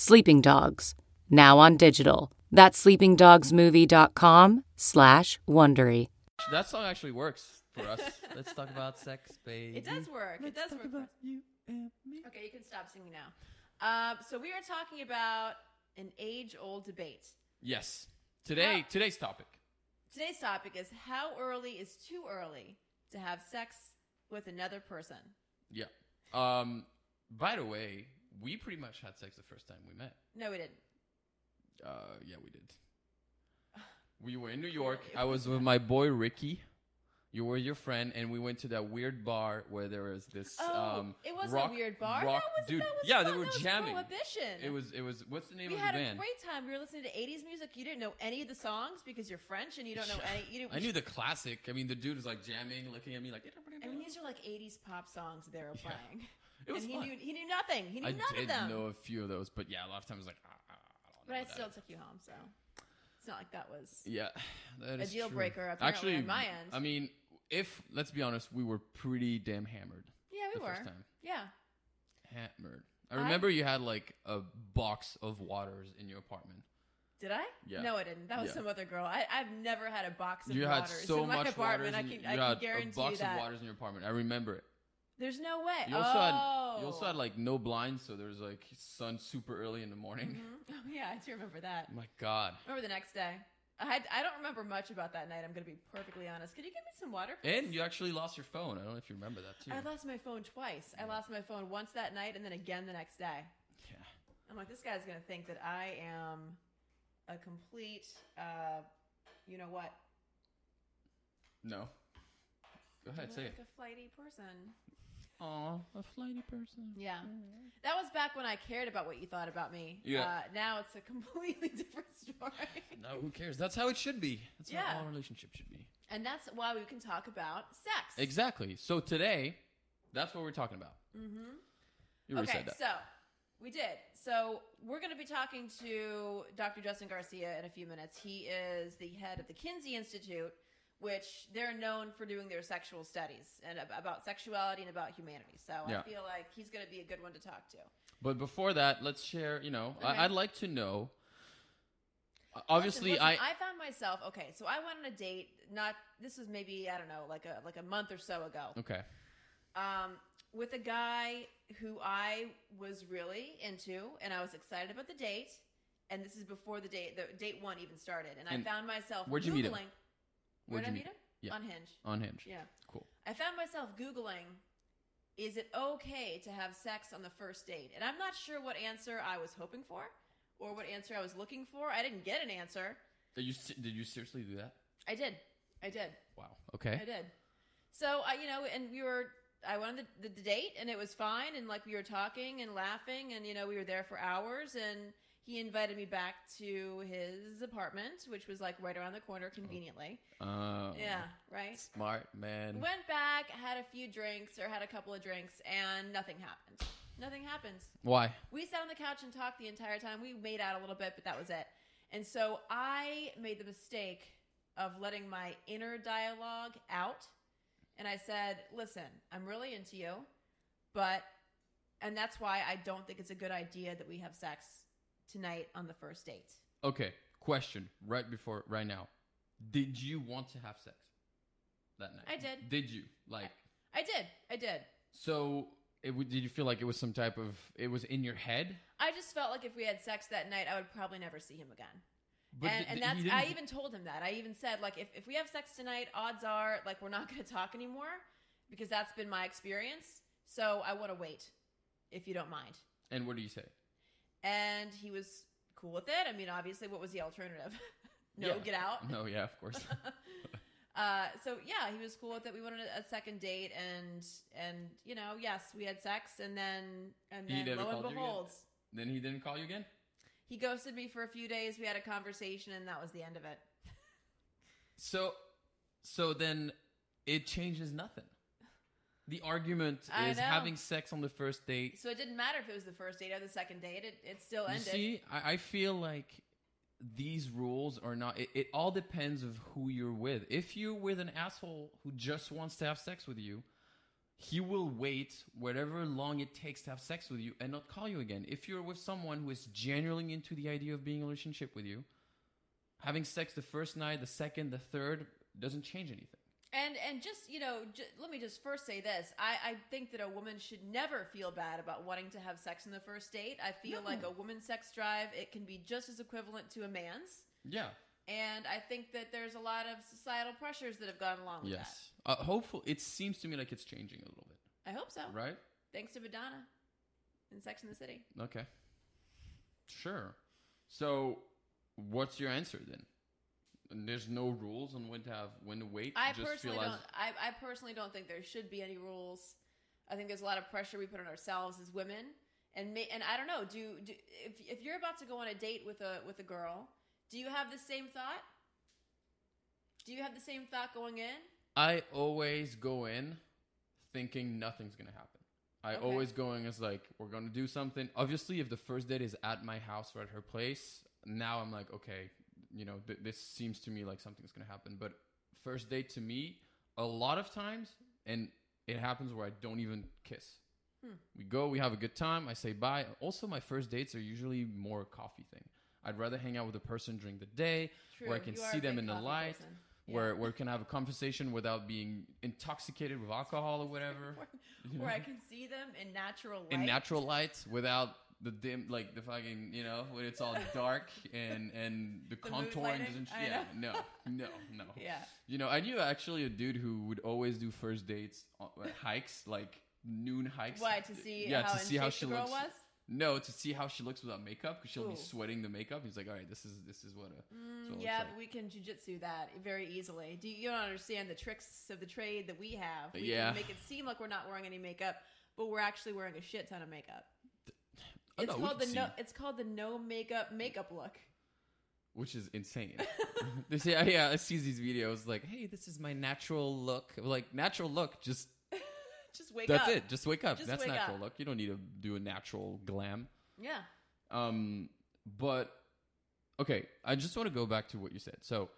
Sleeping Dogs, now on digital. That's sleepingdogsmovie.com slash Wondery. That song actually works for us. Let's talk about sex, baby. It does work. Let's it does talk work. about you and me. Okay, you can stop singing now. Um, so we are talking about an age-old debate. Yes. Today, How- today's topic. Today's topic is how early is too early to have sex with another person. Yeah. Um. By the way, we pretty much had sex the first time we met. No, we didn't. Uh. Yeah, we did. We were in New York. I was with my boy Ricky. You were your friend, and we went to that weird bar where there was this. Oh, um, it wasn't rock, a weird bar. Rock, that was, dude. that was yeah, fun. they were that was jamming. Prohibition. It was. It was. What's the name We of the band? We had a great time. We were listening to 80s music. You didn't know any of the songs because you're French and you don't know any. You didn't, I knew the classic. I mean, the dude was like jamming, looking at me like. I mean, these are like 80s pop songs they were Yeah. playing. It was and he fun. knew he knew nothing. He knew I none did of them. I know a few of those, but yeah, a lot of times like. Ah, ah, I don't but know I that. still took you home, so it's not like that was. Yeah, that A is deal true. breaker, apparently, Actually, on my end. I mean, if let's be honest, we were pretty damn hammered. Yeah, we the were. first time. Yeah. Hammered. I I- remember you had like a box of waters in your apartment. Did I? Yeah. No, I didn't. That was Yeah. some other girl. I, I've never had a box of you had waters so in my much apartment. waters. I in- can, you I had can guarantee a box that. of waters in your apartment. I remember it. There's no way. You also oh. had you also had like no blinds, so there's like sun super early in the morning. Mhm. Oh, yeah, I do remember that. My God. Remember the next day. I had, I don't remember much about that night. I'm going to be perfectly honest. Could you give me some water? please? And you actually lost your phone. I don't know if you remember that too. I lost my phone twice. I lost my phone once that night and then again the next day. yeah. I'm like, this guy's gonna think that I am a complete, uh, you know what? No. Go ahead, say like it. a flighty person. Aw, a flighty person. Yeah, that was back when I cared about what you thought about me. Yeah. Uh, now it's a completely different story. No, who cares? That's how it should be. That's Yeah. how all relationships should be. and that's why we can talk about sex. Exactly. So today, that's what we're talking about. Mm-hmm. You Okay, said that. so we did. So we're going to be talking to Dr. Justin Garcia in a few minutes. He is the head of the Kinsey Institute, which they're known for doing their sexual studies and about sexuality and about humanity. So Yeah. I feel like he's going to be a good one to talk to. But before that, let's share. You know, Okay. I, I'd like to know. Obviously, Listen, listen, I. I found myself okay. So I went on a date. Not this was maybe I don't know like a like a month or so ago. Okay. um, with a guy who I was really into, and I was excited about the date. And this is before the date, the date one even started. And, And I found myself where'd you googling. meet him? Where'd Where'd I you meet him? Yeah. On Hinge. On Hinge. Yeah. Cool. I found myself googling. Is it okay to have sex on the first date? And I'm not sure what answer I was hoping for, or what answer I was looking for. I didn't get an answer. Did you did you seriously do that? I did. I did. Wow. Okay. I did. So I, you know, and we were. I went on the, the, the date, and it was fine, and like we were talking and laughing, and you know, we were there for hours, and he invited me back to his apartment, which was like right around the corner, conveniently. Uh, Yeah, right. Smart man. Went back, had a few drinks or had a couple of drinks, and nothing happened. Nothing happens. Why? We sat on the couch and talked the entire time. We made out a little bit, but that was it. And so I made the mistake of letting my inner dialogue out. And I said, listen, I'm really into you, but, and that's why I don't think it's a good idea that we have sex tonight on the first date. Okay. Question. Right before, right now. Did you want to have sex that night? I did. Did you like? I did. I did. So, it, w- did you feel like it was some type of? It was in your head. I just felt like if we had sex that night, I would probably never see him again. But and, th- and that's I even told him that. I even said like if, if we have sex tonight, odds are like we're not going to talk anymore because that's been my experience. So I want to wait if you don't mind. And what do you say? And he was cool with it. I mean, obviously, what was the alternative? no, Yeah. get out. No. Yeah. Of course. uh, so yeah, he was cool with it. We wanted a, a second date, and and you know, yes, we had sex, and then and then lo and called you again? behold, then he didn't call you again. He ghosted me for a few days. We had a conversation, and that was the end of it. So, so then it changes nothing. The argument I is know. having sex on the first date. So it didn't matter if it was the first date or the second date. It, it still You ended. see, I, I feel like these rules are not. It, it all depends of who you're with. If you're with an asshole who just wants to have sex with you, he will wait whatever long it takes to have sex with you and not call you again. If you're with someone who is genuinely into the idea of being in a relationship with you, having sex the first night, the second, the third doesn't change anything. And and just you know, j- let me just first say this: I, I think that a woman should never feel bad about wanting to have sex in the first date. I feel No. like a woman's sex drive it can be just as equivalent to a man's, Yeah. and I think that there's a lot of societal pressures that have gone along with that. Yes. Uh, hopeful. It seems to me like it's changing a little bit. I hope so. right? Thanks to Madonna in Sex in the City. Okay. Sure. So, what's your answer then? And there's no rules on when to have when to wait. I Just personally don't. I, I personally don't think there should be any rules. I think there's a lot of pressure we put on ourselves as women, and ma- and I don't know. Do, do if if you're about to go on a date with a with a girl, do you have the same thought? Do you have the same thought going in? I always go in thinking nothing's gonna happen. I Okay. always going as like we're gonna do something. Obviously, if the first date is at my house or at her place, now I'm like, okay, you know, th- this seems to me like something's gonna happen. But first date to me, a lot of times, and it happens where I don't even kiss. Hmm. We go, we have a good time. I say bye. Also, my first dates are usually more a coffee thing. I'd rather hang out with a person during the day True. where I can you see them in the light, person. Yeah. where where we can have a conversation without being intoxicated with alcohol or whatever. where, you where I can see them in natural light. in natural lights without the dim like the fucking you know when it's all dark and and the, The contouring doesn't I yeah no no no Yeah. you know I knew actually a dude who would always do first dates on, uh, hikes like noon hikes Why to see yeah how to see how she looks was? no to see how she looks without makeup because she'll Ooh. be sweating the makeup he's like all right this is this is what a Mm, yeah, like- but we can jujitsu that very easily. Do you, you don't understand the tricks of the trade that we have? We Yeah. can make it seem like we're not wearing any makeup, but we're actually wearing a shit ton of makeup. Oh, It's no, we called the no. It's called the no makeup makeup look. which is insane. they say, yeah, I see these videos like, hey, this is my natural look. Like natural look, just Just wake that's up. it. Just wake up. Just that's wake natural up. look. You don't need to do a natural glam. Yeah. Um, but okay, I just want to go back to what you said. So,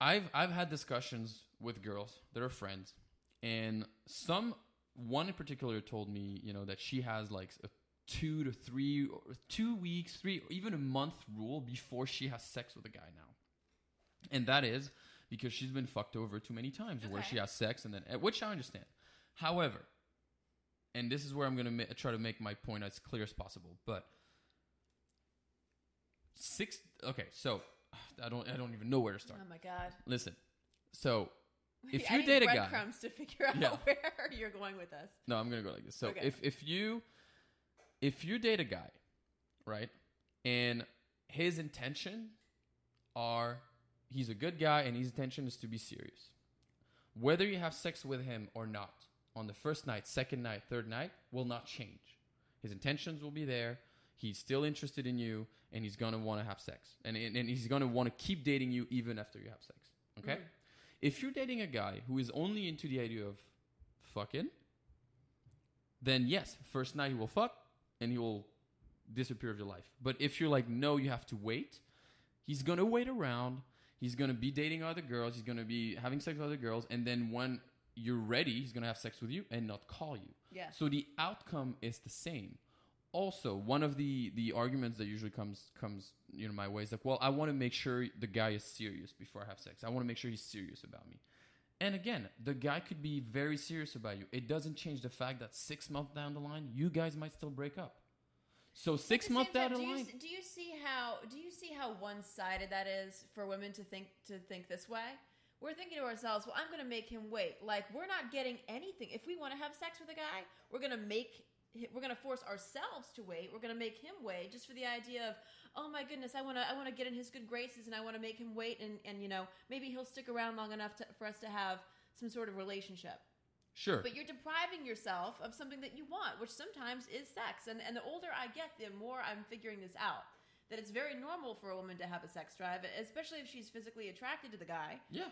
I've I've had discussions with girls that are friends, and some one in particular told me, you know, that she has like a two to three, or two weeks, three, or even a month rule before she has sex with a guy now, and that is because she's been fucked over too many times, where she has sex and then, eh, which I understand. However, and this is where I'm going to ma- try to make my point as clear as possible. But six, okay, so I don't, I don't even know where to start. Oh my god. Listen, so if I you date a guy, breadcrumbs to figure out Yeah. where you're going with this. no, I'm going to go like this. So Okay. if if you if you date a guy, right, and his intention are he's a good guy and his intention is to be serious. Whether you have sex with him or not on the first night, second night, third night will not change. His intentions will be there. He's still interested in you and he's going to want to have sex. And, and, and he's going to want to keep dating you even after you have sex. Okay? Mhm. If you're dating a guy who is only into the idea of fucking, then yes, first night he will fuck and he will disappear of your life. But if you're like, no, you have to wait, he's gonna wait around. He's gonna be dating other girls. He's gonna be having sex with other girls, and then when you're ready, he's gonna have sex with you and not call you. Yeah. So the outcome is the same. Also, one of the the arguments that usually comes comes you know my way is like, well, I want to make sure the guy is serious before I have sex. I want to make sure he's serious about me. And again, the guy could be very serious about you. It doesn't change the fact that six months down the line, you guys might still break up. So six months down the line, do you see how do you see how one sided that is for women to think to think this way? We're thinking to ourselves, well, I'm going to make him wait. Like we're not getting anything. If we want to have sex with a guy, we're going to make we're going to force ourselves to wait. We're going to make him wait just for the idea of, oh my goodness, I want to I want to get in his good graces and I want to make him wait and and you know maybe he'll stick around long enough to, for us to have some sort of relationship. Sure. But you're depriving yourself of something that you want, which sometimes is sex. And and the older I get, the more I'm figuring this out. That it's very normal for a woman to have a sex drive, especially if she's physically attracted to the guy. yeah.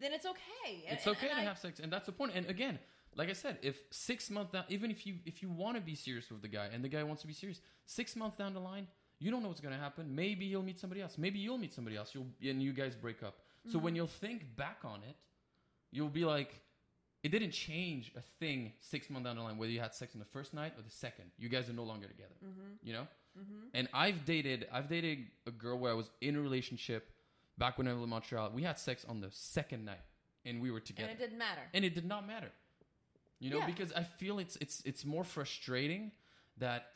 Then it's okay. And- It's and- okay and to I- have sex, and that's the point. And again, like I said, if six months down, even if you if you want to be serious with the guy, and the guy wants to be serious, six months down the line, you don't know what's gonna happen. Maybe he'll meet somebody else. Maybe you'll meet somebody else. You'll and you guys break up. So Mm-hmm. when you'll think back on it, you'll be like, it didn't change a thing six months down the line whether you had sex on the first night or the second. You guys are no longer together. Mm-hmm. You know. And I've dated I've dated a girl where I was in a relationship back when I lived in Montreal. We had sex on the second night, and we were together and it didn't matter. and it did not matter you know Yeah. because i feel it's it's it's more frustrating that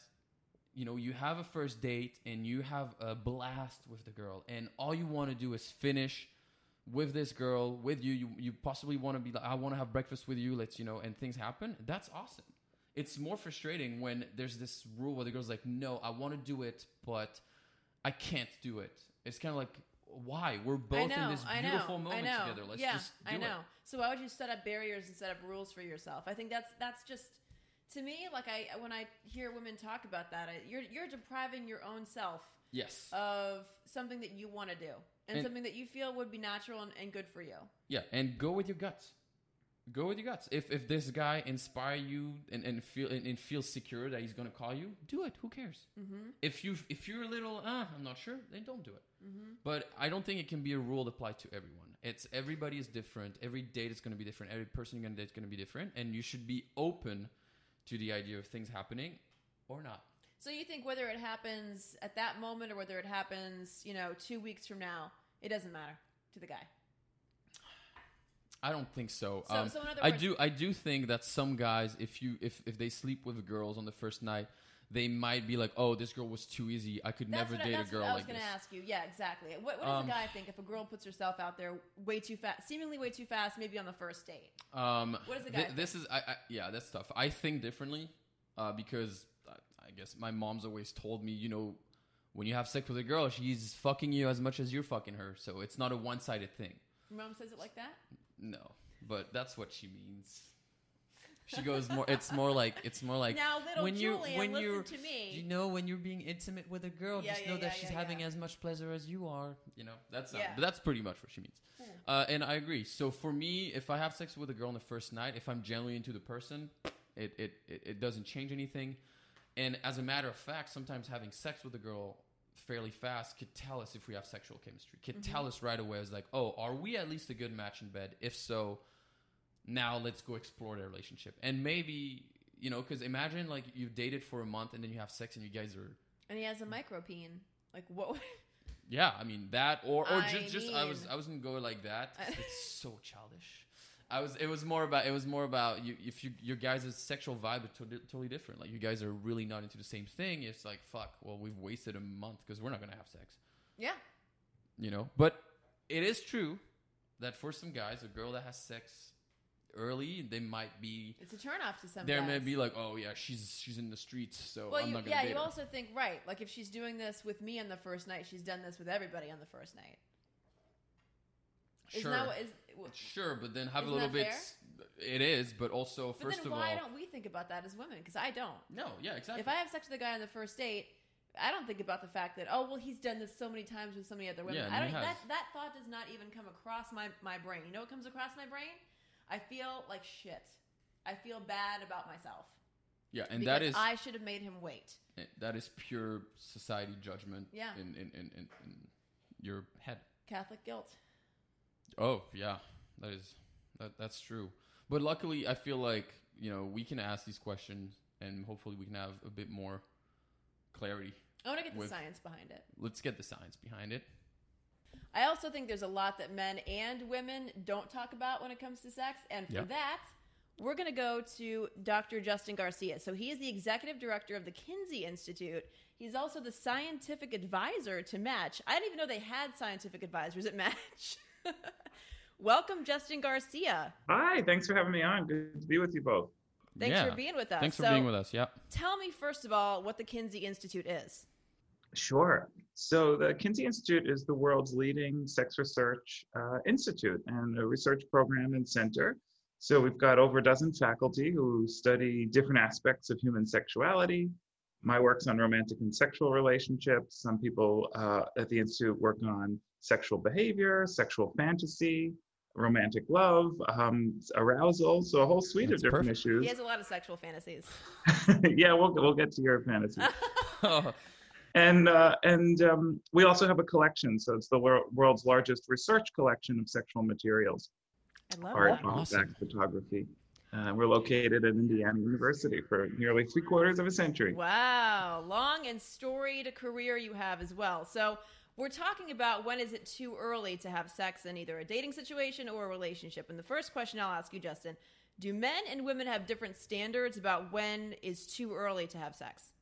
you know you have a first date and you have a blast with the girl and all you want to do is finish with this girl with you. You, you possibly want to be like i want to have breakfast with you. Let's you know and things happen. That's awesome. It's more frustrating when there's this rule where the girl's like no i want to do it but i can't do it. It's kind of like why we're both know, in this I know, beautiful moment together let's yeah, just do I know. it So why would you set up barriers and set up rules for yourself? I think that's that's just to me like I when I hear women talk about that, I, you're you're depriving your own self yes of something that you want to do and, And- something that you feel would be natural and, and good for you. Yeah, and go with your guts. Go with your guts. If if this guy inspire you and, and feel and, and feel secure that he's gonna call you, do it. Who cares? Mm-hmm. If you if you're a little ah, I'm not sure, then don't do it. Mm-hmm. But I don't think it can be a rule applied to everyone. It's everybody is different. Every date is going to be different. Every person you're going to date is going to be different, and you should be open to the idea of things happening or not. So you think whether it happens at that moment or whether it happens, you know, two weeks from now, it doesn't matter to the guy. I don't think so. So- um, so I words- do. I do think that some guys, if you if if they sleep with girls on the first night, they might be like, "Oh, this girl was too easy. I could never I, date a girl what I was like going to ask you. Yeah, exactly. What, what does Um, a guy think if a girl puts herself out there way too fast, seemingly way too fast, maybe on the first date? Um, What does the guy this is, I, I, yeah, that's tough. I think differently uh, because I, I guess my mom's always told me, you know, when you have sex with a girl, she's fucking you as much as you're fucking her. So it's not a one-sided thing. Your mom says it like that. No, but that's what she means. She goes more. It's more like it's more like now, little when you Julian, when you to me. you know when you're being intimate with a girl, Yeah, just yeah, know that yeah, she's yeah, having as much pleasure as you are. You know that's not, that's pretty much what she means. Uh, and I agree. So for me, if I have sex with a girl on the first night, if I'm genuinely into the person, it it, it, it doesn't change anything. And as a matter of fact, sometimes having sex with a girl fairly fast could tell us if we have sexual chemistry. Could Mm-hmm. tell us right away. It's like, oh, are we at least a good match in bed? If so, now let's go explore the relationship. And maybe you know, because imagine like you've dated for a month and then you have sex and you guys are and he has a micro micropene. Like what? yeah, I mean that, or or I just just I was I wasn't going like that. It's so childish. I was. It was more about. It was more about you. If you your guys' sexual vibe is to- totally different. Like you guys are really not into the same thing. It's like fuck. Well, we've wasted a month because we're not gonna have sex. yeah. You know. But it is true that for some guys, a girl that has sex early, they might be. It's a turnoff to some There guys. may be like, oh yeah, she's she's in the streets, so well, I'm you, not gonna yeah, date you her. also think right. Like if she's doing this with me on the first night, she's done this with everybody on the first night. Sure. that what is? Sure, but then have a little bit. fair? It is, but also But first of why all, why don't we think about that as women? Because I don't. no, yeah, exactly. If I have sex with a guy on the first date, I don't think about the fact that oh well he's done this so many times with so many other women. Yeah, I don't. That that thought does not even come across my my brain. You know what comes across my brain? I feel like shit. I feel bad about myself. yeah, and that is I should have made him wait. Eh, that is pure society judgment. Yeah. In in, in, in, in your head. Catholic guilt. Oh yeah, that is that that's true. But luckily, I feel like you know we can ask these questions, and hopefully we can have a bit more clarity. I want to get the With- science behind it. Let's get the science behind it. I also think there's a lot that men and women don't talk about when it comes to sex. And for Yeah. that, we're going to go to Dr. Justin Garcia. So he is the executive director of the Kinsey Institute. He's also the scientific advisor to Match. I didn't even know they had scientific advisors at Match. Welcome, Justin Garcia. Hi, thanks for having me on. Good to be with you both. Thanks Yeah. for being with us. Thanks for So being with us. Yeah. Tell me, first of all, what the Kinsey Institute is. Sure. So, the Kinsey Institute is the world's leading sex research uh, institute and a research program and center So we've got over a dozen faculty who study different aspects of human sexuality. My work's on romantic and sexual relationships. Some people uh, at the Institute work on sexual behavior, sexual fantasy, romantic love, um, arousal. So a whole suite That's of different perfect. issues. He has a lot of sexual fantasies. yeah, we'll, we'll get to your fantasy. And uh, and um, we also have a collection. So it's the wor- world's largest research collection of sexual materials, I love art, that. Awesome. artifact, photography. Uh, we're located at Indiana University for nearly three quarters of a century. Wow, long and storied career you have as well. So we're talking about when is it too early to have sex in either a dating situation or a relationship. And the first question I'll ask you, Justin, do men and women have different standards about when is too early to have sex?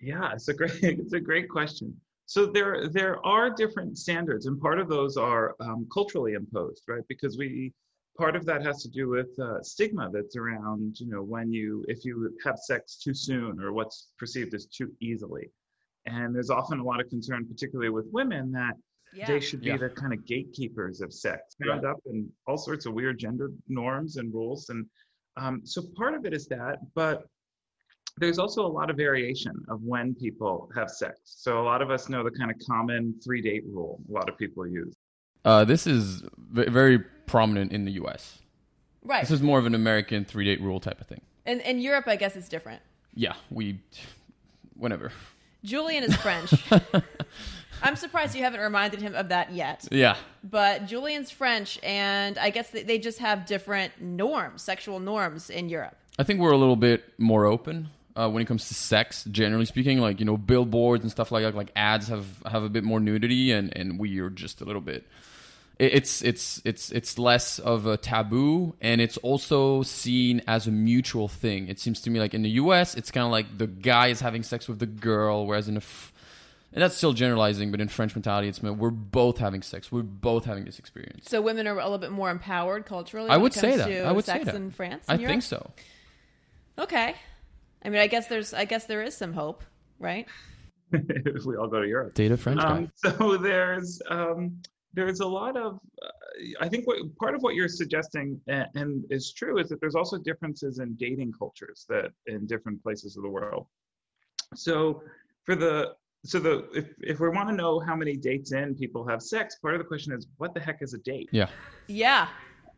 Yeah, it's a great it's a great question. So there there are different standards, and part of those are um, culturally imposed, right? Because we part of that has to do with uh, stigma that's around, you know, when you if you have sex too soon or what's perceived as too easily, and there's often a lot of concern, particularly with women, that Yeah. they should be Yeah. the kind of gatekeepers of sex, Right. bound up in all sorts of weird gender norms and rules. And um, so part of it is that, but there's also a lot of variation of when people have sex. So a lot of us know the kind of common three date rule a lot of people use. Uh, this is v- very prominent in the U.S. Right. This is more of an American three date rule type of thing. And in Europe, I guess it's different. Yeah, we, whenever. Julian is French. I'm surprised you haven't reminded him of that yet. Yeah, But Julian's French, and I guess they- they just have different norms, sexual norms in Europe. I think we're a little bit more open uh, when it comes to sex. Generally speaking, like you know, billboards and stuff like that, like ads have have a bit more nudity, and and we are just a little bit. It- It's it's it's it's less of a taboo, and it's also seen as a mutual thing. It seems to me like in the U.S., it's kind of like the guy is having sex with the girl, whereas in a f- and that's still generalizing, but in French mentality, it's we're both having sex, we're both having this experience. So women are a little bit more empowered culturally. I would say comes that. I would say sex that. in France. I Europe? think so. Okay. I mean, I guess there's, I guess there is some hope, right? if we all go to Europe. Data French guy. Um, so there's um, there's a lot of uh, I think what part of what you're suggesting and, and is true is that there's also differences in dating cultures that in different places of the world. So for the so the if, if we want to know how many dates in people have sex, part of the question is what the heck is a date? yeah. Yeah.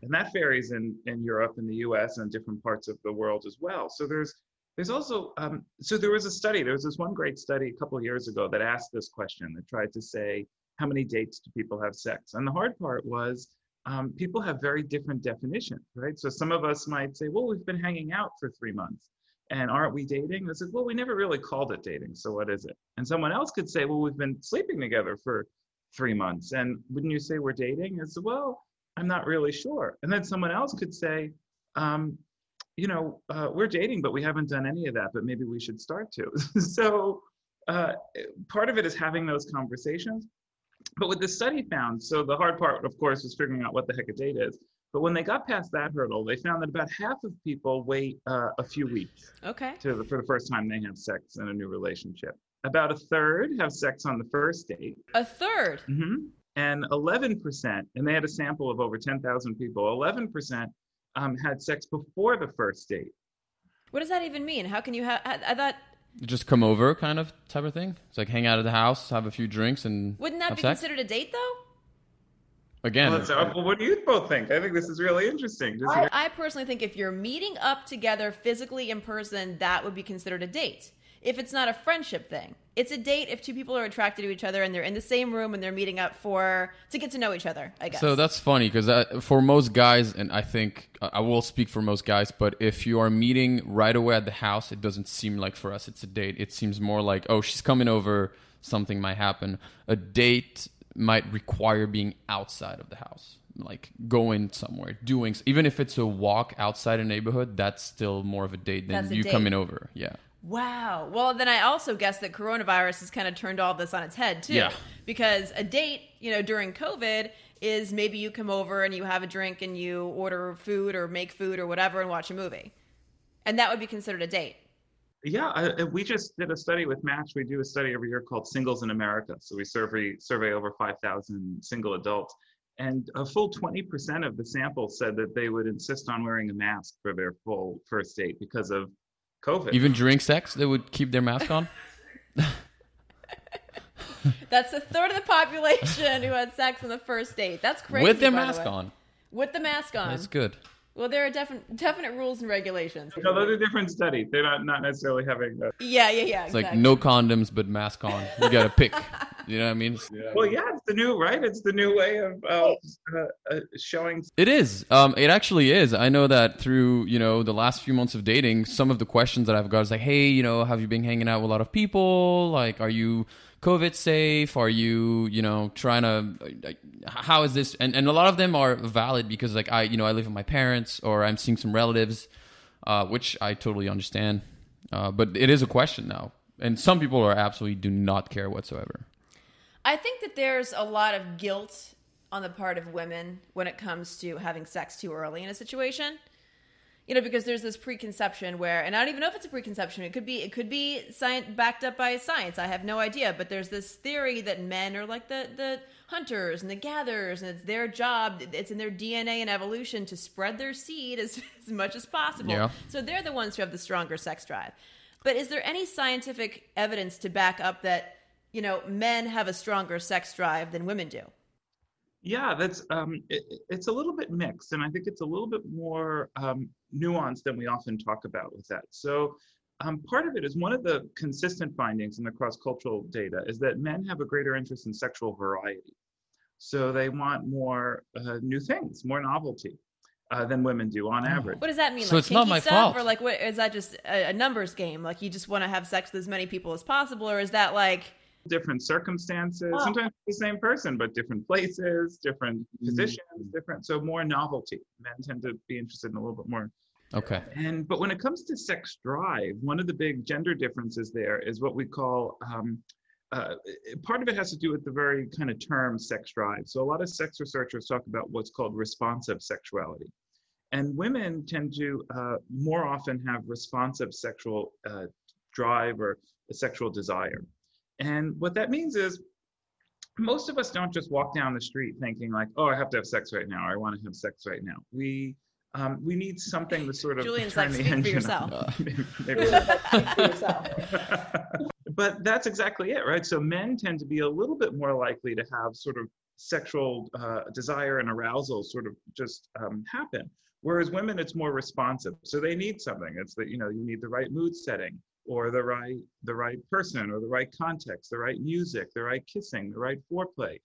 and that varies in in Europe and the U.S. and different parts of the world as well. So there's there's also um, so there was a study. There was this one great study a couple of years ago that asked this question that tried to say how many dates do people have sex? And the hard part was um, people have very different definitions, right? So some of us might say, well, we've been hanging out for three months. And aren't we dating? They said, well, we never really called it dating. So what is it? And someone else could say, well, we've been sleeping together for three months. And wouldn't you say we're dating? I said, well, I'm not really sure. And then someone else could say, um, you know, uh, we're dating, but we haven't done any of that, but maybe we should start to. so uh, part of it is having those conversations. But what the study found, so the hard part, of course, was figuring out what the heck a date is. But when they got past that hurdle, they found that about half of people wait uh, a few weeks Okay. to the, for the first time they have sex in a new relationship. About a third have sex on the first date. A third. mm-hmm. And 11%, and they had a sample of over 10,000 people, 11% um, had sex before the first date. What does that even mean? How can you have? I thought just come over kind of type of thing. It's like hang out at the house, have a few drinks, and wouldn't that have be sex. considered a date though? Again, Well, so, uh, well, what do you both think? I think this is really interesting. Just hear- I, I personally think if you're meeting up together physically in person, that would be considered a date. If it's not a friendship thing, it's a date if two people are attracted to each other and they're in the same room and they're meeting up for to get to know each other. I guess. So that's funny because for most guys, and I think I will speak for most guys, but if you are meeting right away at the house, it doesn't seem like for us it's a date. It seems more like, oh, she's coming over, something might happen. A date might require being outside of the house, like going somewhere, doing, even if it's a walk outside a neighborhood, that's still more of a date than a you date. coming over. Yeah. Wow. Well, then I also guess that coronavirus has kind of turned all this on its head too. Yeah. Because a date, you know, during COVID is maybe you come over and you have a drink and you order food or make food or whatever and watch a movie. And that would be considered a date. Yeah, I, we just did a study with Match. We do a study every year called Singles in America. So we survey survey over 5,000 single adults, And a full 20% of the sample said that they would insist on wearing a mask for their full first date because of COVID. Even during sex, they would keep their mask on. That's a third of the population who had sex on the first date. That's crazy. with their by the mask way. on. With the mask on. That's good. Well, there are definite definite rules and regulations. no, those are different studies. They're not, not necessarily having. A, Yeah, yeah, yeah. It's exactly. like no condoms, but mask on. You gotta pick. You know what I mean? well, yeah, it's the new right. It's the new way of uh, uh, uh, showing. It is. Um, it actually is. I know that through you know the last few months of dating, some of the questions that I've got is like, hey, you know, have you been hanging out with a lot of people? Like, are you COVID safe? Are you you know trying to? Like, how is this? And and a lot of them are valid because like I you know I live with my parents or I'm seeing some relatives, uh, which I totally understand. Uh, but it is a question now, and some people are absolutely do not care whatsoever. I think that there's a lot of guilt on the part of women when it comes to having sex too early in a situation. You know, because there's this preconception where, and I don't even know if it's a preconception. It could be, it could be science backed up by science. I have no idea. But there's this theory that men are like the the hunters and the gatherers, and it's their job. It's in their DNA and evolution to spread their seed as, as much as possible. Yeah. So they're the ones who have the stronger sex drive. But is there any scientific evidence to back up that you know men have a stronger sex drive than women do? Yeah, that's um, it, it's a little bit mixed, and I think it's a little bit more um, nuanced than we often talk about with that. So, um, part of it is one of the consistent findings in the cross-cultural data is that men have a greater interest in sexual variety. So they want more uh, new things, more novelty uh, than women do on average. What does that mean? So like it's not my stuff, fault. or like what is that? Just a, a numbers game? Like you just want to have sex with as many people as possible, or is that like different circumstances, Oh. sometimes the same person, but different places, different positions, different. So more novelty. Men tend to be interested in a little bit more Okay. And but when it comes to sex drive, one of the big gender differences there is what we call um, uh, part of it has to do with the very kind of term sex drive. So a lot of sex researchers talk about what's called responsive sexuality, and women tend to uh, more often have responsive sexual uh, drive or a sexual desire. And what that means is most of us don't just walk down the street thinking like, "Oh, I have to have sex right now," or "I want to have sex right now." We um, we need something to sort of Julian's turn like, the "Speak for engine yourself." on. Maybe- but that's exactly it, right? So men tend to be a little bit more likely to have sort of sexual uh, desire and arousal sort of just um, happen, whereas women it's more responsive. So they need something. It's that you know you need the right mood setting, or the right the right person, or the right context, the right music, the right kissing, the right foreplay.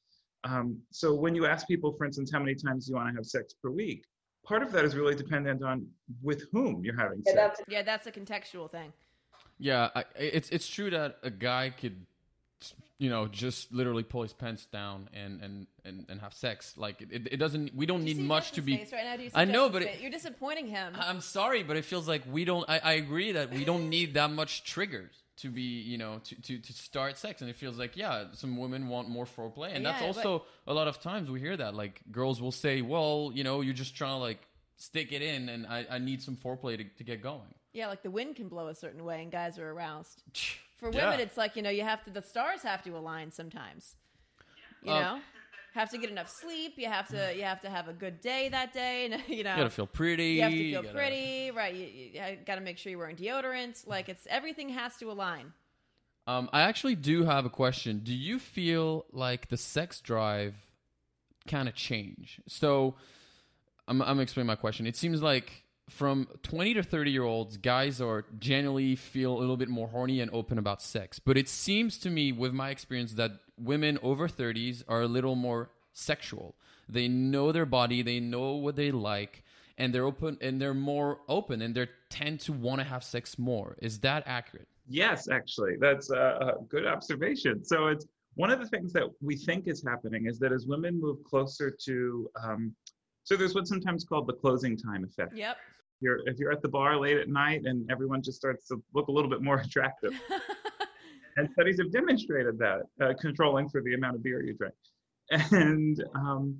Um, so when you ask people, for instance, how many times you want to have sex per week, part of that is really dependent on with whom you're having sex. yeah, that's a contextual thing. Yeah, I, it's it's true that a guy could, you know, just literally pull his pants down and and and, and have sex. Like it, it doesn't. We don't Do need much to be. right now? Do you see I know, but it- you're disappointing him. I'm sorry, but it feels like we don't. I, I agree that we don't need that much triggers to be, you know, to, to, to start sex. And it feels like, yeah, some women want more foreplay. And that's Yeah, but- also a lot of times we hear that. Like girls will say, well, you know, you're just trying to like stick it in and I, I need some foreplay to, to get going. yeah, like the wind can blow a certain way, and guys are aroused. For Yeah. women, it's like you know you have to. The stars have to align sometimes. You Um, know, have to get enough sleep. You have to. You have to have a good day that day. and, You know, You gotta feel pretty. You have to you feel gotta- pretty, right? You, you got to make sure you're wearing deodorant. Like it's everything has to align. Um, I actually do have a question. Do you feel like the sex drive kind of change? So, I'm, I'm gonna explain my question. It seems like from 20 to 30 year olds, guys are generally feel a little bit more horny and open about sex. But it seems to me, with my experience, that women over 30s are a little more sexual. They know their body, they know what they like, and they're open and they're more open and they tend to want to have sex more. Is that accurate? Yes, actually, that's a, good observation. So it's one of the things that we think is happening is that as women move closer to, um, so there's what's sometimes called the closing time effect. Yep. You're, if you're at the bar late at night and everyone just starts to look a little bit more attractive, and studies have demonstrated that, uh, controlling for the amount of beer you drink. And um,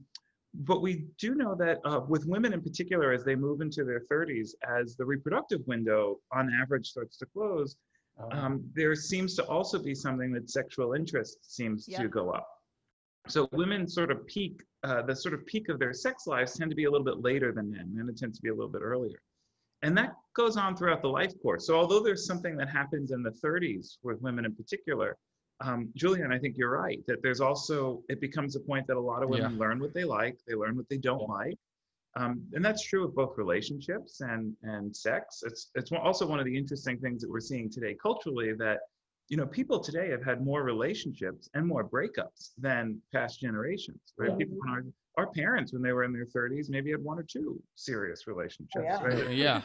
but we do know that uh, with women in particular, as they move into their 30s, as the reproductive window on average starts to close, um, there seems to also be something that sexual interest seems Yeah. to go up. So women sort of peak, uh, the sort of peak of their sex lives tend to be a little bit later than men. And it tends to be a little bit earlier. And that goes on throughout the life course. So although there's something that happens in the 30s with women in particular, um, Julian, I think you're right that there's also it becomes a point that a lot of women Yeah. learn what they like, they learn what they don't like, um, and that's true of both relationships and and sex. It's it's also one of the interesting things that we're seeing today culturally that you know people today have had more relationships and more breakups than past generations. Right? Yeah. People are, our our parents when they were in their 30s maybe had one or two serious relationships. yeah. Right? yeah.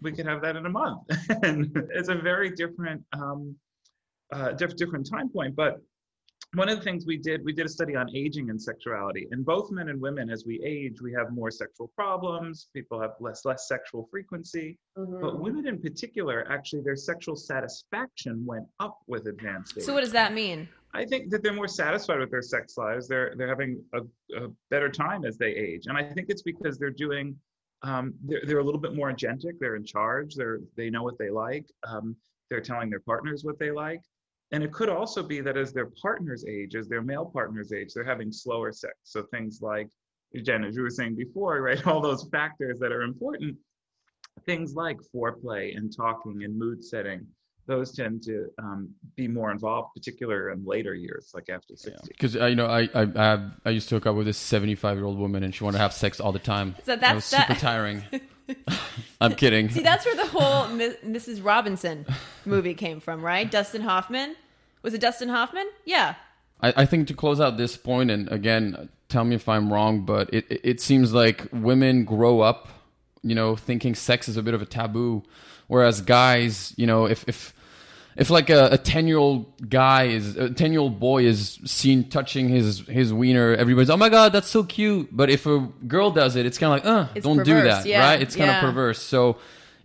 we could have that in a month. and it's a very different, um, uh, diff- different time point. But one of the things we did, we did a study on aging and sexuality. And both men and women, as we age, we have more sexual problems. People have less less sexual frequency. But women in particular, actually, their sexual satisfaction went up with advanced age. So what does that mean? I think that they're more satisfied with their sex lives. They're they're having a, a better time as they age, and I think it's because they're doing. Um, they're they're a little bit more agentic. They're in charge. They're they know what they like. Um, they're telling their partners what they like, and it could also be that as their partners age, as their male partners age, they're having slower sex. So things like, Jen, as you were saying before, right, all those factors that are important, things like foreplay and talking and mood setting those tend to um, be more involved, particularly in later years, like after 60. Because uh, you know, I, I I have- I used to hook up with this seventy-five year old woman, and she wanted to have sex all the time. So that was that's- super tiring. I'm kidding. See, that's where the whole Mrs. Robinson movie came from, right? Dustin Hoffman. Was it Dustin Hoffman? Yeah. I, I think to close out this point, and again, tell me if I'm wrong, but it, it, seems like women grow up, you know, thinking sex is a bit of a taboo, whereas guys, you know, if if if like a, 10 year old guy is a 10 year old boy is seen touching his his wiener everybody's oh my god that's so cute but if a girl does it it's kind of like uh It's don't do that yeah, right it's kind of yeah. perverse so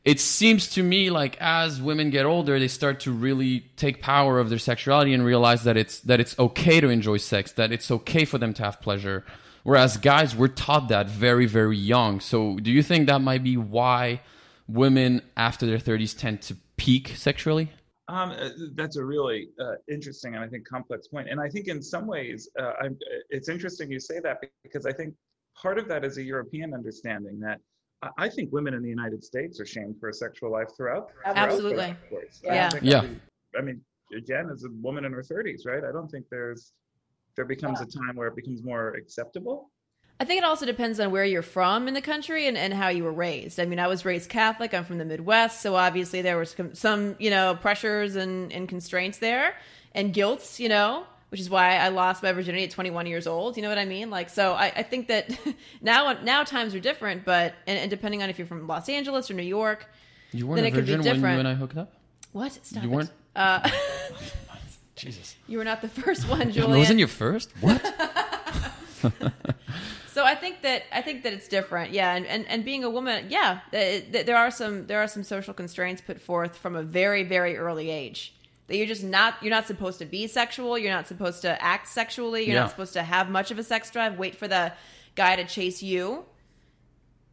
it seems to me like as women get older they start to really take power of their sexuality and realize that it's that it's okay to enjoy sex that it's okay for them to have pleasure. Whereas guys were taught that very very young. So do you think that might be why women after their 30s tend to peak sexually? Um, uh, that's a really uh, interesting and I think complex point. And I think in some ways, uh, I'm, it's interesting you say that because I think part of that is a European understanding that I- I think women in the United States are shamed for a sexual life throughout. throughout their Absolutely. course. I Yeah. don't Yeah. I mean, Jen is a woman in her 30s, right? I don't think there's there becomes a time where it becomes more acceptable. I think it also depends on where you're from in the country and, and how you were raised. I mean, I was raised Catholic. I'm from the Midwest, so obviously there was some, some you know, pressures and, and constraints there and guilt, you know, which is why I lost my virginity at 21 years old. You know what I mean? Like, so I, I think that now now times are different, but and, and depending on if you're from Los Angeles or New York, You weren't Then a it could be virgin when you and I hooked up? what? Stop You it. weren't? Uh, Jesus. you were not the first one, It Julian. wasn't your first? What? So I think that I think that it's different, yeah. And and, and being a woman, yeah, th- th- there are some there are some social constraints put forth from a very very early age that you're just not you're not supposed to be sexual. You're not supposed to act sexually. You're Yeah. not supposed to have much of a sex drive. Wait for the guy to chase you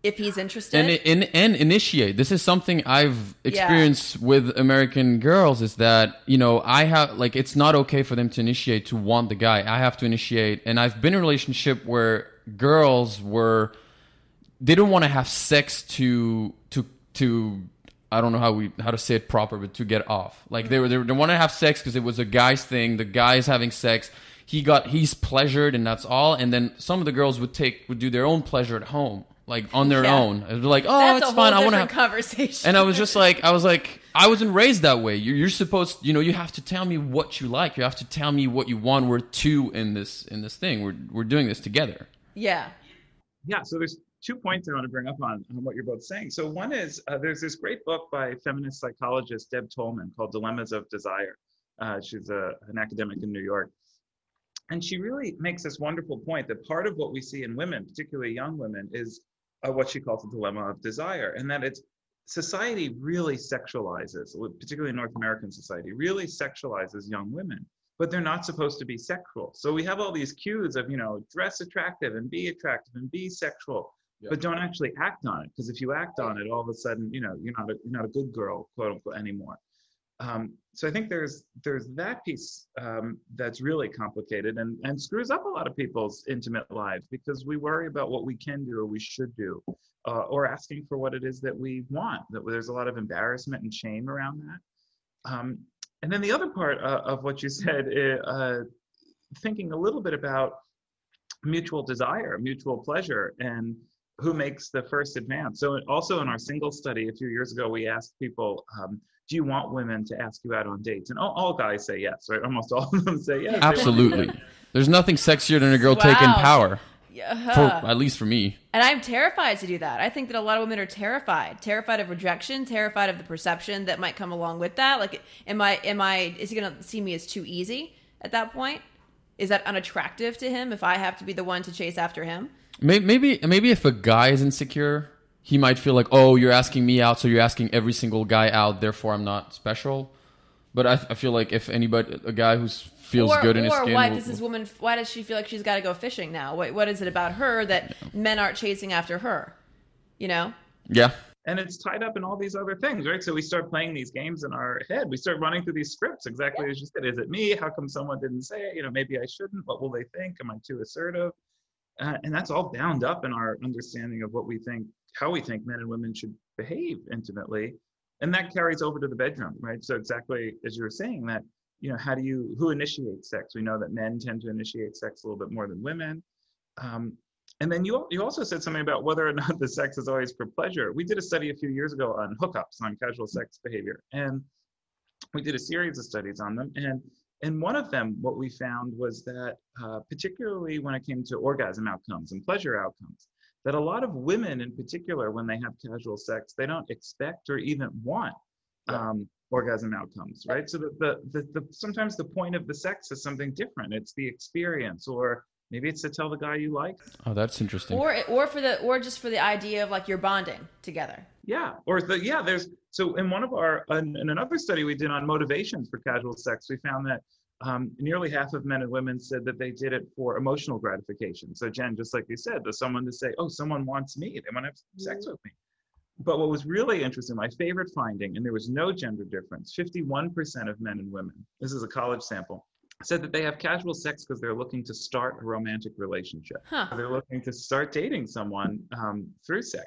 if he's interested. and, and and initiate. This is something I've experienced with American girls is that, you know, I have like it's not okay for them to initiate to want the guy. I have to initiate. And I've been in a relationship where girls were they don't want to have sex to to to I don't know how we how to say it proper, but to get off. Like they were they, they want to have sex because it was a guy's thing. The guy is having sex. He got he's pleasured and that's all. And then some of the girls would take would do their own pleasure at home, like on their Yeah. own. They're like, oh, That's it's a whole fine. I want to different have. conversation. And I was just like, I was like, I wasn't raised that way. You're, you're supposed, you know, you have to tell me what you like. You have to tell me what you want. We're two in this in this thing. We're we're doing this together. yeah, Yeah, so there's two points I want to bring up on, on what you're both saying. So one is uh, there's this great book by feminist psychologist Deb Tolman called Dilemmas of Desire. Uh, she's a, an academic in New York. And she really makes this wonderful point that part of what we see in women, particularly young women, is uh, what she calls the dilemma of desire, and that it's society really sexualizes, particularly North American society, really sexualizes young women but they're not supposed to be sexual. So we have all these cues of, you know, dress attractive and be attractive and be sexual, But don't actually act on it. Because if you act on it, all of a sudden, you know, you're not a, you're not a good girl, quote unquote, anymore. Um, so I think there's there's that piece um, that's really complicated and and screws up a lot of people's intimate lives because we worry about what we can do or we should do, uh, or asking for what it is that we want. That there's a lot of embarrassment and shame around that. Um, and then the other part uh, of what you said, uh, thinking a little bit about mutual desire, mutual pleasure, and who makes the first advance. So also in our single study a few years ago, we asked people, um, do you want women to ask you out on dates? And all, all guys say yes, right? Almost all of them say yes. Absolutely. There's nothing sexier than a girl taking Wow. power. Yeah. For, at least for me. And I'm terrified to do that. I think that a lot of women are terrified, terrified of rejection, terrified of the perception that might come along with that. Like, am I, am I, is he going to see me as too easy at that point? Is that unattractive to him if I have to be the one to chase after him? May- Maybe maybe if a guy is insecure, he might feel like, oh, you're asking me out, so you're asking every single guy out, therefore I'm not special. But I, I feel like if anybody, a guy who feels or, good in his or skin, why will- does this woman? Why does she feel like she's got to go fishing now? What, what is it about her that men aren't chasing after her? You know, yeah, and it's tied up in all these other things, right? So we start playing these games in our head. We start running through these scripts, exactly as you said. Is it me? How come someone didn't say it? You know, maybe I shouldn't. What will they think? Am I too assertive? Uh, and that's all bound up in our understanding of what we think, how we think men and women should behave intimately, and that carries over to the bedroom, right? So exactly as you were saying that, you know, how do you who initiates sex? We know that men tend to initiate sex a little bit more than women. Um, and then you you also said something about whether or not the sex is always for pleasure. We did a study a few years ago on hookups, on casual sex behavior, and we did a series of studies on them. And in one of them, what we found was that, uh, particularly when it came to orgasm outcomes and pleasure outcomes, that a lot of women in particular, when they have casual sex, they don't expect or even want um, orgasm outcomes, right? So that the, the, the sometimes the point of the sex is something different. It's the experience, or maybe it's to tell the guy you like. oh, that's interesting. or or for the or just for the idea of like you're bonding together. Yeah, or the yeah, there's so in one of our in, in another study we did on motivations for casual sex, we found that um, nearly half of men and women said that they did it for emotional gratification. So Jen, just like you said, there's someone to say, oh, someone wants me, they want to have sex with me. But what was really interesting, my favorite finding, and there was no gender difference, 51% of men and women, this is a college sample, said that they have casual sex because they're looking to start a romantic relationship. Huh. They're looking to start dating someone um, through sex.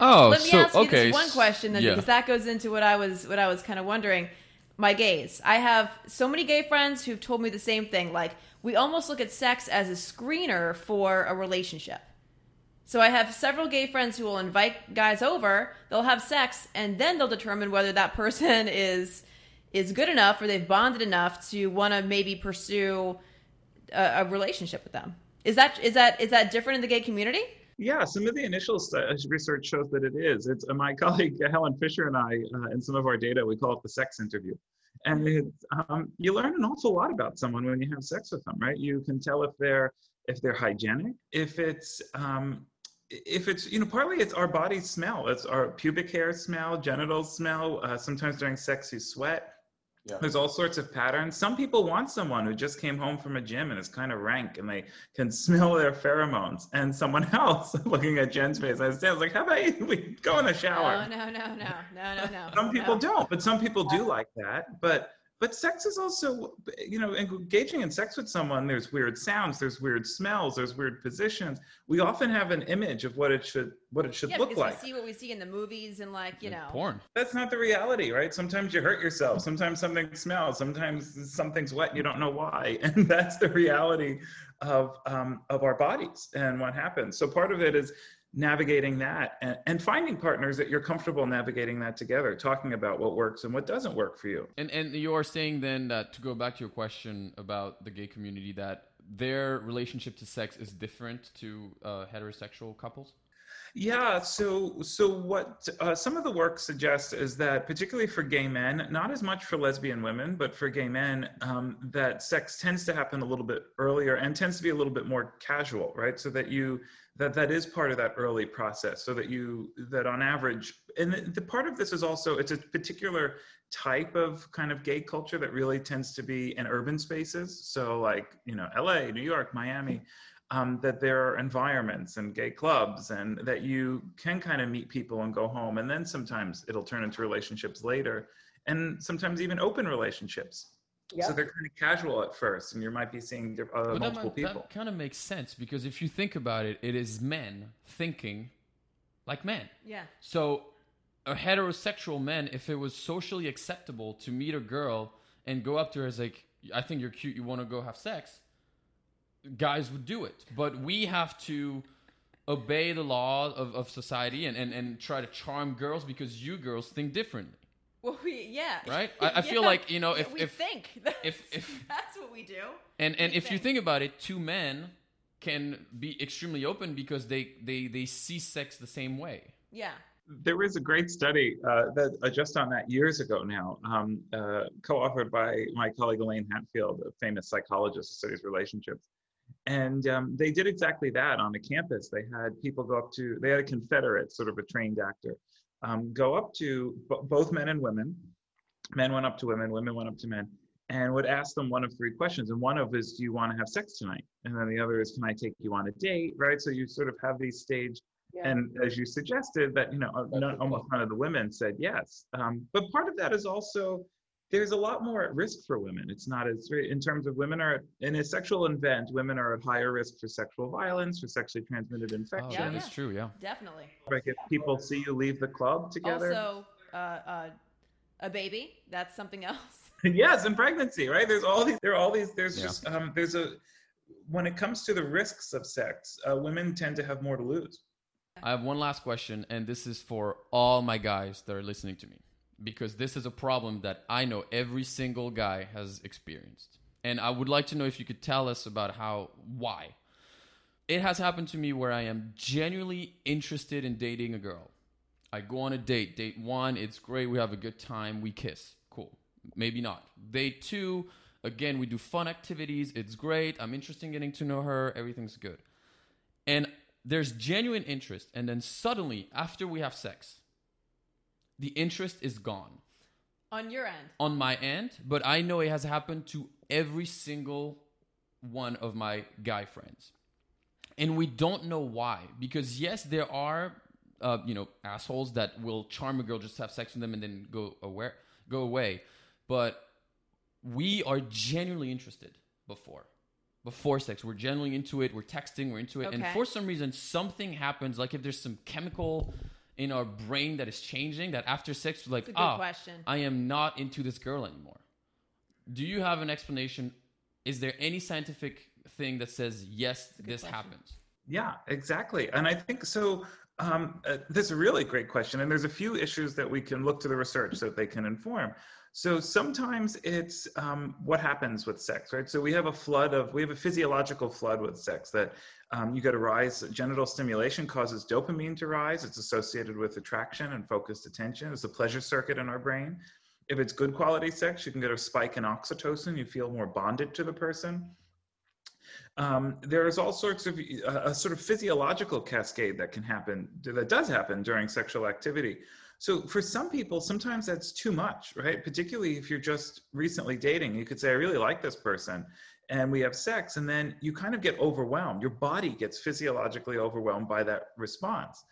Oh, Let me so ask you okay, this one question then, yeah. because that goes into what I was what I was kind of wondering. My gays. I have so many gay friends who've told me the same thing. Like we almost look at sex as a screener for a relationship. So I have several gay friends who will invite guys over. They'll have sex, and then they'll determine whether that person is is good enough or they've bonded enough to want to maybe pursue a, a relationship with them. Is that is that is that different in the gay community? Yeah, some of the initial research shows that it is. It's uh, my colleague Helen Fisher and I, uh, in some of our data, we call it the sex interview. And um, you learn an awful lot about someone when you have sex with them, right? You can tell if they're if they're hygienic, if it's um, if it's you know partly it's our body smell, it's our pubic hair smell, genitals smell. Uh, sometimes during sex you sweat. There's all sorts of patterns. Some people want someone who just came home from a gym and is kind of rank and they can smell their pheromones. And someone else, looking at Jen's face, I was like, how about you, we go in the shower? No, no, no, no, no, no, no. Some people no. don't, but some people do like that. But but sex is also, you know, engaging in sex with someone. There's weird sounds, there's weird smells, there's weird positions. We often have an image of what it should what it should Yeah, look because like. we see what we see in the movies and like you know. porn. That's not the reality, right? Sometimes you hurt yourself. Sometimes something smells. Sometimes something's wet and you don't know why. And that's the reality of um, of our bodies and what happens. So part of it is navigating that and, and finding partners that you're comfortable navigating that together, talking about what works and what doesn't work for you. And and you are saying then that to go back to your question about the gay community that their relationship to sex is different to uh, heterosexual couples. Yeah. So, so what uh, some of the work suggests is that, particularly for gay men, not as much for lesbian women, but for gay men, um, that sex tends to happen a little bit earlier and tends to be a little bit more casual, right? So that you that that is part of that early process. So that you that on average, and the, the part of this is also it's a particular type of kind of gay culture that really tends to be in urban spaces. So like you know, L.A., New York, Miami um, that there are environments and gay clubs and that you can kind of meet people and go home and then sometimes it'll turn into relationships later and sometimes even open relationships. Yeah. So they're kind of casual at first, and you might be seeing diff- uh, But that, multiple might- people. that kind of makes sense because if you think about it, it is men thinking like men. Yeah. So, a heterosexual man, if it was socially acceptable to meet a girl and go up to her as like, "I think you're cute. You want to go have sex," guys would do it. But we have to obey the law of, of society and, and, and try to charm girls because you girls think differently. Well, we yeah. Right? I- I feel like, you know, if- we if- think if- if- that's what we do. And and We if you think. think about it, two men can be extremely open because they they they see sex the same way. Yeah. There was a great study uh, that uh, just on that years ago now, um, uh, co-authored by my colleague Elaine Hatfield, a famous psychologist who studies relationships. And um, they did exactly that on the campus. They had people go up to, they had a Confederate, sort of a trained actor, um, go up to b- both men and women. Men went up to women, women went up to men, and would ask them one of three questions. And one of is, do you want to have sex tonight? And then the other is, can I take you on a date? Right. So you sort of have these staged Yeah. and as you suggested, that you know, That's almost none of the women said yes. Um, but part of that is also there's a lot more at risk for women. It's not as in terms of women are in a sexual event, women are at higher risk for sexual violence, for sexually transmitted Oh, infection. that is yeah. true. Yeah. Definitely. Like if people see you leave the club together. Also, uh, uh, a baby. That's something else. yes, and pregnancy, right? There's all these. There are all these. There's Yeah. just um, there's a when it comes to the risks of sex, uh, women tend to have more to lose. I have one last question, and this is for all my guys that are listening to me, because this is a problem that I know every single guy has experienced. And I would like to know if you could tell us about how, why. It has happened to me where I am genuinely interested in dating a girl. I go on a date. Date one, it's great. We have a good time. We kiss. Cool. Maybe not. Date two, again, we do fun activities. It's great. I'm interested in getting to know her. Everything's good. And there's genuine interest. And then suddenly, after we have sex, the interest is gone On your end. on my end, but I know it has happened to every single one of my guy friends. And we don't know why. Because, yes, there are, uh, you know, assholes that will charm a girl, just have sex with them, and then go away. Go away. But we are genuinely interested before. Before sex, we're genuinely into it. We're texting, we're into it. And for some reason, something happens. Like if there's some chemical in our brain that is changing, that after sex, we're like, a good ah, question. I am not into this girl anymore. Do you have an explanation? Is there any scientific thing that says yes, this question. happens? Yeah, exactly. And I think so. Um, uh, this is a really great question. And there's a few issues that we can look to the research so that they can inform. So sometimes it's um, what happens with sex, right? So we have a flood of, we have a physiological flood with sex that um, you get a rise, genital stimulation causes dopamine to rise. It's associated with attraction and focused attention. It's a pleasure circuit in our brain. If it's good quality sex, you can get a spike in oxytocin. You feel more bonded to the person um, there is all sorts of uh, a sort of physiological cascade that can happen that does happen during sexual activity so for some people sometimes that's too much right? Particularly if you're just recently dating you could say i really like this person and we have sex and then you kind of get overwhelmed. Your body gets physiologically overwhelmed by that response.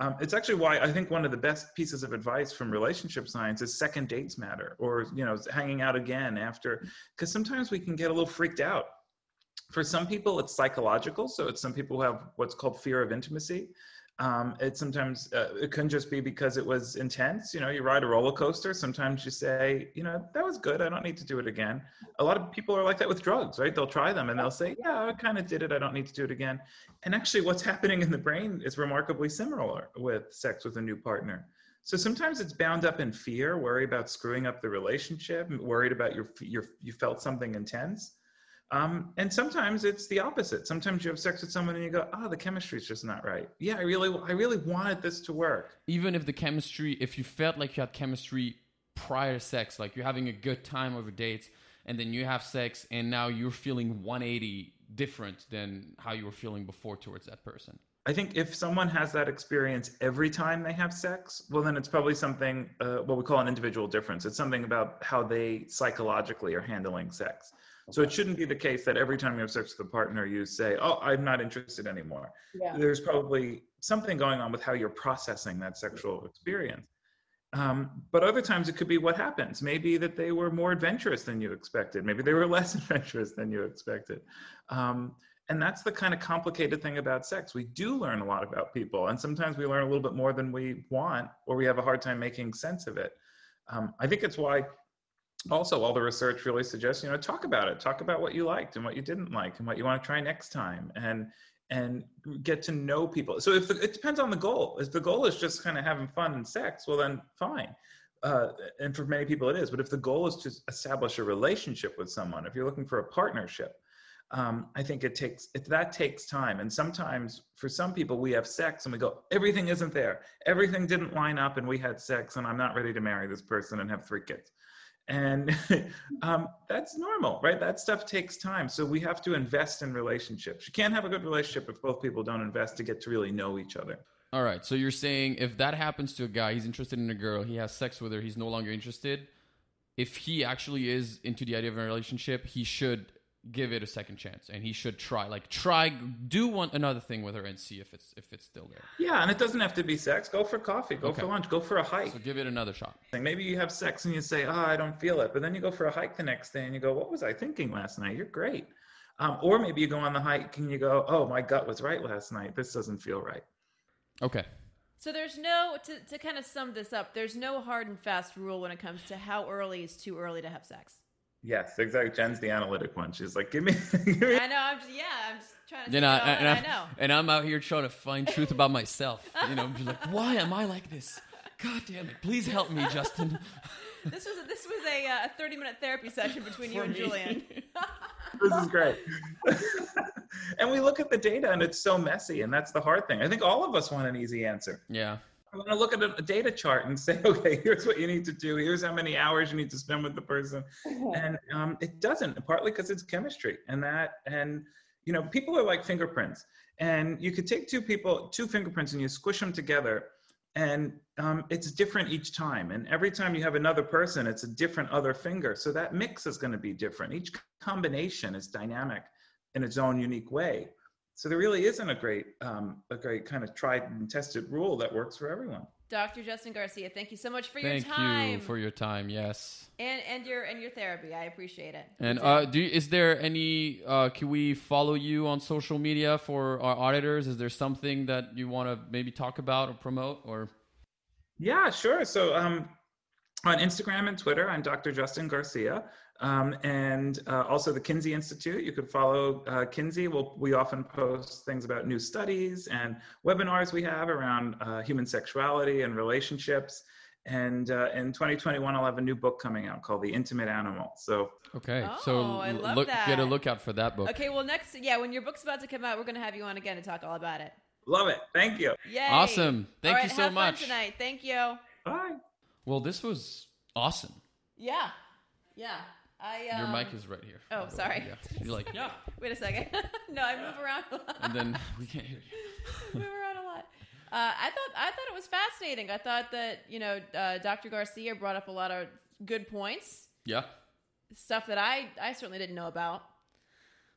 Um, it's actually why i think one of the best pieces of advice from relationship science is second dates matter or you know hanging out again after because sometimes we can get a little freaked out. For some people it's psychological so it's some people who have what's called fear of intimacy um, it sometimes uh, it can just be because it was intense you know you ride a roller coaster sometimes you say you know that was good i don't need to do it again. A lot of people are like that with drugs right? They'll try them and they'll say yeah i kind of did it i don't need to do it again. And actually what's happening in the brain is remarkably similar with sex with a new partner. So sometimes it's bound up in fear worry about screwing up the relationship worried about your your you felt something intense um, and sometimes it's the opposite. Sometimes you have sex with someone and you go, "Oh, the chemistry's just not right." Yeah, I really, I really wanted this to work. Even if the chemistry, if you felt like you had chemistry prior to sex, like you're having a good time over dates, and then you have sex, and now you're feeling 180 different than how you were feeling before towards that person. I think if someone has that experience every time they have sex, well, then it's probably something uh, what we call an individual difference. It's something about how they psychologically are handling sex. So it shouldn't be the case that every time you have sex with a partner, you say, "Oh, I'm not interested anymore." Yeah. There's probably something going on with how you're processing that sexual experience. Um, but other times it could be what happens. Maybe that they were more adventurous than you expected. Maybe they were less adventurous than you expected. Um, and that's the kind of complicated thing about sex. We do learn a lot about people, and sometimes we learn a little bit more than we want, or we have a hard time making sense of it. Um, I think it's why also all the research really suggests you know talk about it. Talk about what you liked and what you didn't like and what you want to try next time and and get to know people. So if the, it depends on the goal. If the goal is just kind of having fun and sex well then fine. Uh, and for many people it is. But if the goal is to establish a relationship with someone if you're looking for a partnership um, i think it takes it, that takes time. And sometimes for some people we have sex and we go everything isn't there. Everything didn't line up and we had sex and i'm not ready to marry this person and have three kids and um, that's normal right that stuff takes time so we have to invest in relationships you can't have a good relationship if both people don't invest to get to really know each other All right. So you're saying if that happens to a guy, he's interested in a girl, he has sex with her, he's no longer interested. If he actually is into the idea of a relationship, he should give it a second chance and he should try like try do one another thing with her and see if it's if it's still there. yeah and it doesn't have to be sex go for coffee go Okay. for lunch go for a hike So give it another shot. maybe you have sex and you say oh i don't feel it but then you go for a hike the next day and you go what was i thinking last night you're great um, or maybe you go on the hike and you go oh my gut was right last night this doesn't feel right Okay. So there's no to to kind of sum this up. There's no hard and fast rule when it comes to how early is too early to have sex. Yes exactly jen's the analytic one she's like give me, give me I know. I'm just yeah. I'm just trying to. You know, and, and I know. and I'm out here trying to find truth about myself. You know, I'm just like, why am I like this? God damn it! Please help me, Justin. This was a, this was a, uh, a 30 minute therapy session between you and me. Julian. this is great. and we look at the data and it's so messy, and that's the hard thing. I think all of us want an easy answer. Yeah. I want to look at a, data chart and say, okay, here's what you need to do. Here's how many hours you need to spend with the person. And um, it doesn't, partly because it's chemistry, and that, and you know, people are like fingerprints, and you could take two people, two fingerprints, and you squish them together, and um, it's different each time. And every time you have another person, it's a different other finger. So that mix is going to be different. Each combination is dynamic in its own unique way. So there really isn't a great, um, a great kind of tried and tested rule that works for everyone. Dr. Justin Garcia, thank you so much for your time. Thank you for your time. Yes. and and your and your therapy. I appreciate it. And uh, do you, is there any? Uh, can we follow you on social media for our auditors? Is there something that you want to maybe talk about or promote? Or Yeah, sure. So um, on Instagram and Twitter, I'm Dr. Justin Garcia. Um, and uh, also the Kinsey Institute. You could follow uh, Kinsey. We'll, we often post things about new studies and webinars we have around uh, human sexuality and relationships. And uh, in 2021, I'll have a new book coming out called The Intimate Animal. So okay, Oh, so I l- love look get a that. lookout for that book. okay, well next yeah, when your book's about to come out, we're gonna have you on again to talk all about it. love it. Thank you. Yay! Awesome. Thank All you right, so have fun much. tonight. Thank you. Bye. Well, this was awesome. Yeah, yeah. I um, Your mic is right here. oh, by way. sorry. Yeah. You're like yeah, Wait a second. no, I move around a lot. and then we can't hear you. move around a lot. Uh, I thought I thought it was fascinating. I thought that you know uh, Dr. Garcia brought up a lot of good points, Yeah. stuff that I I certainly didn't know about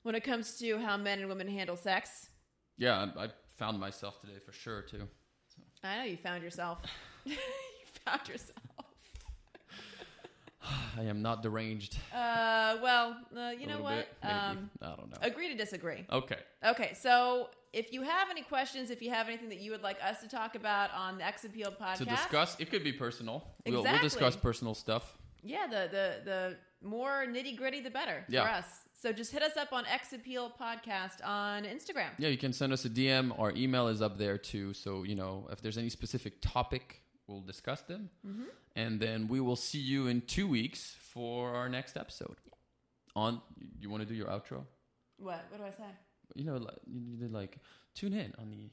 when it comes to how men and women handle sex. Yeah, I, I found myself today for sure too. I know you found yourself. you found yourself. I am not deranged. Uh, well, uh, you A know what? bit. Um, I don't know. agree to disagree. Okay. Okay, so if you have any questions, if you have anything that you would like us to talk about on the X Appeal podcast, To discuss, it could be personal. We'll, we'll discuss personal stuff. yeah, the the the more nitty gritty, the better Yeah. for us. So just hit us up on X Appeal podcast on Instagram. Yeah, you can send us a DM. Our email is up there too. So, you know, if there's any specific topic, we'll discuss them. Mm-hmm. And then we will see you in two weeks for our next episode. On, you want to do your outro? What? What do I say? You know, like, you did like, tune in on the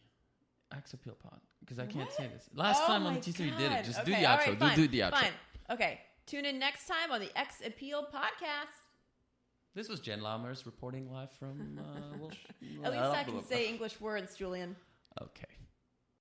Axe Appeal Pod. Because I can't What? say this. Last Oh time on the teaser, you did it. Just do the outro. right, do, fine, do the outro. Fine. Okay. Tune in next time on the X Appeal podcast. This was Jen Lammers reporting live from uh, Wilsh- At least I can say English words, Julian. Okay.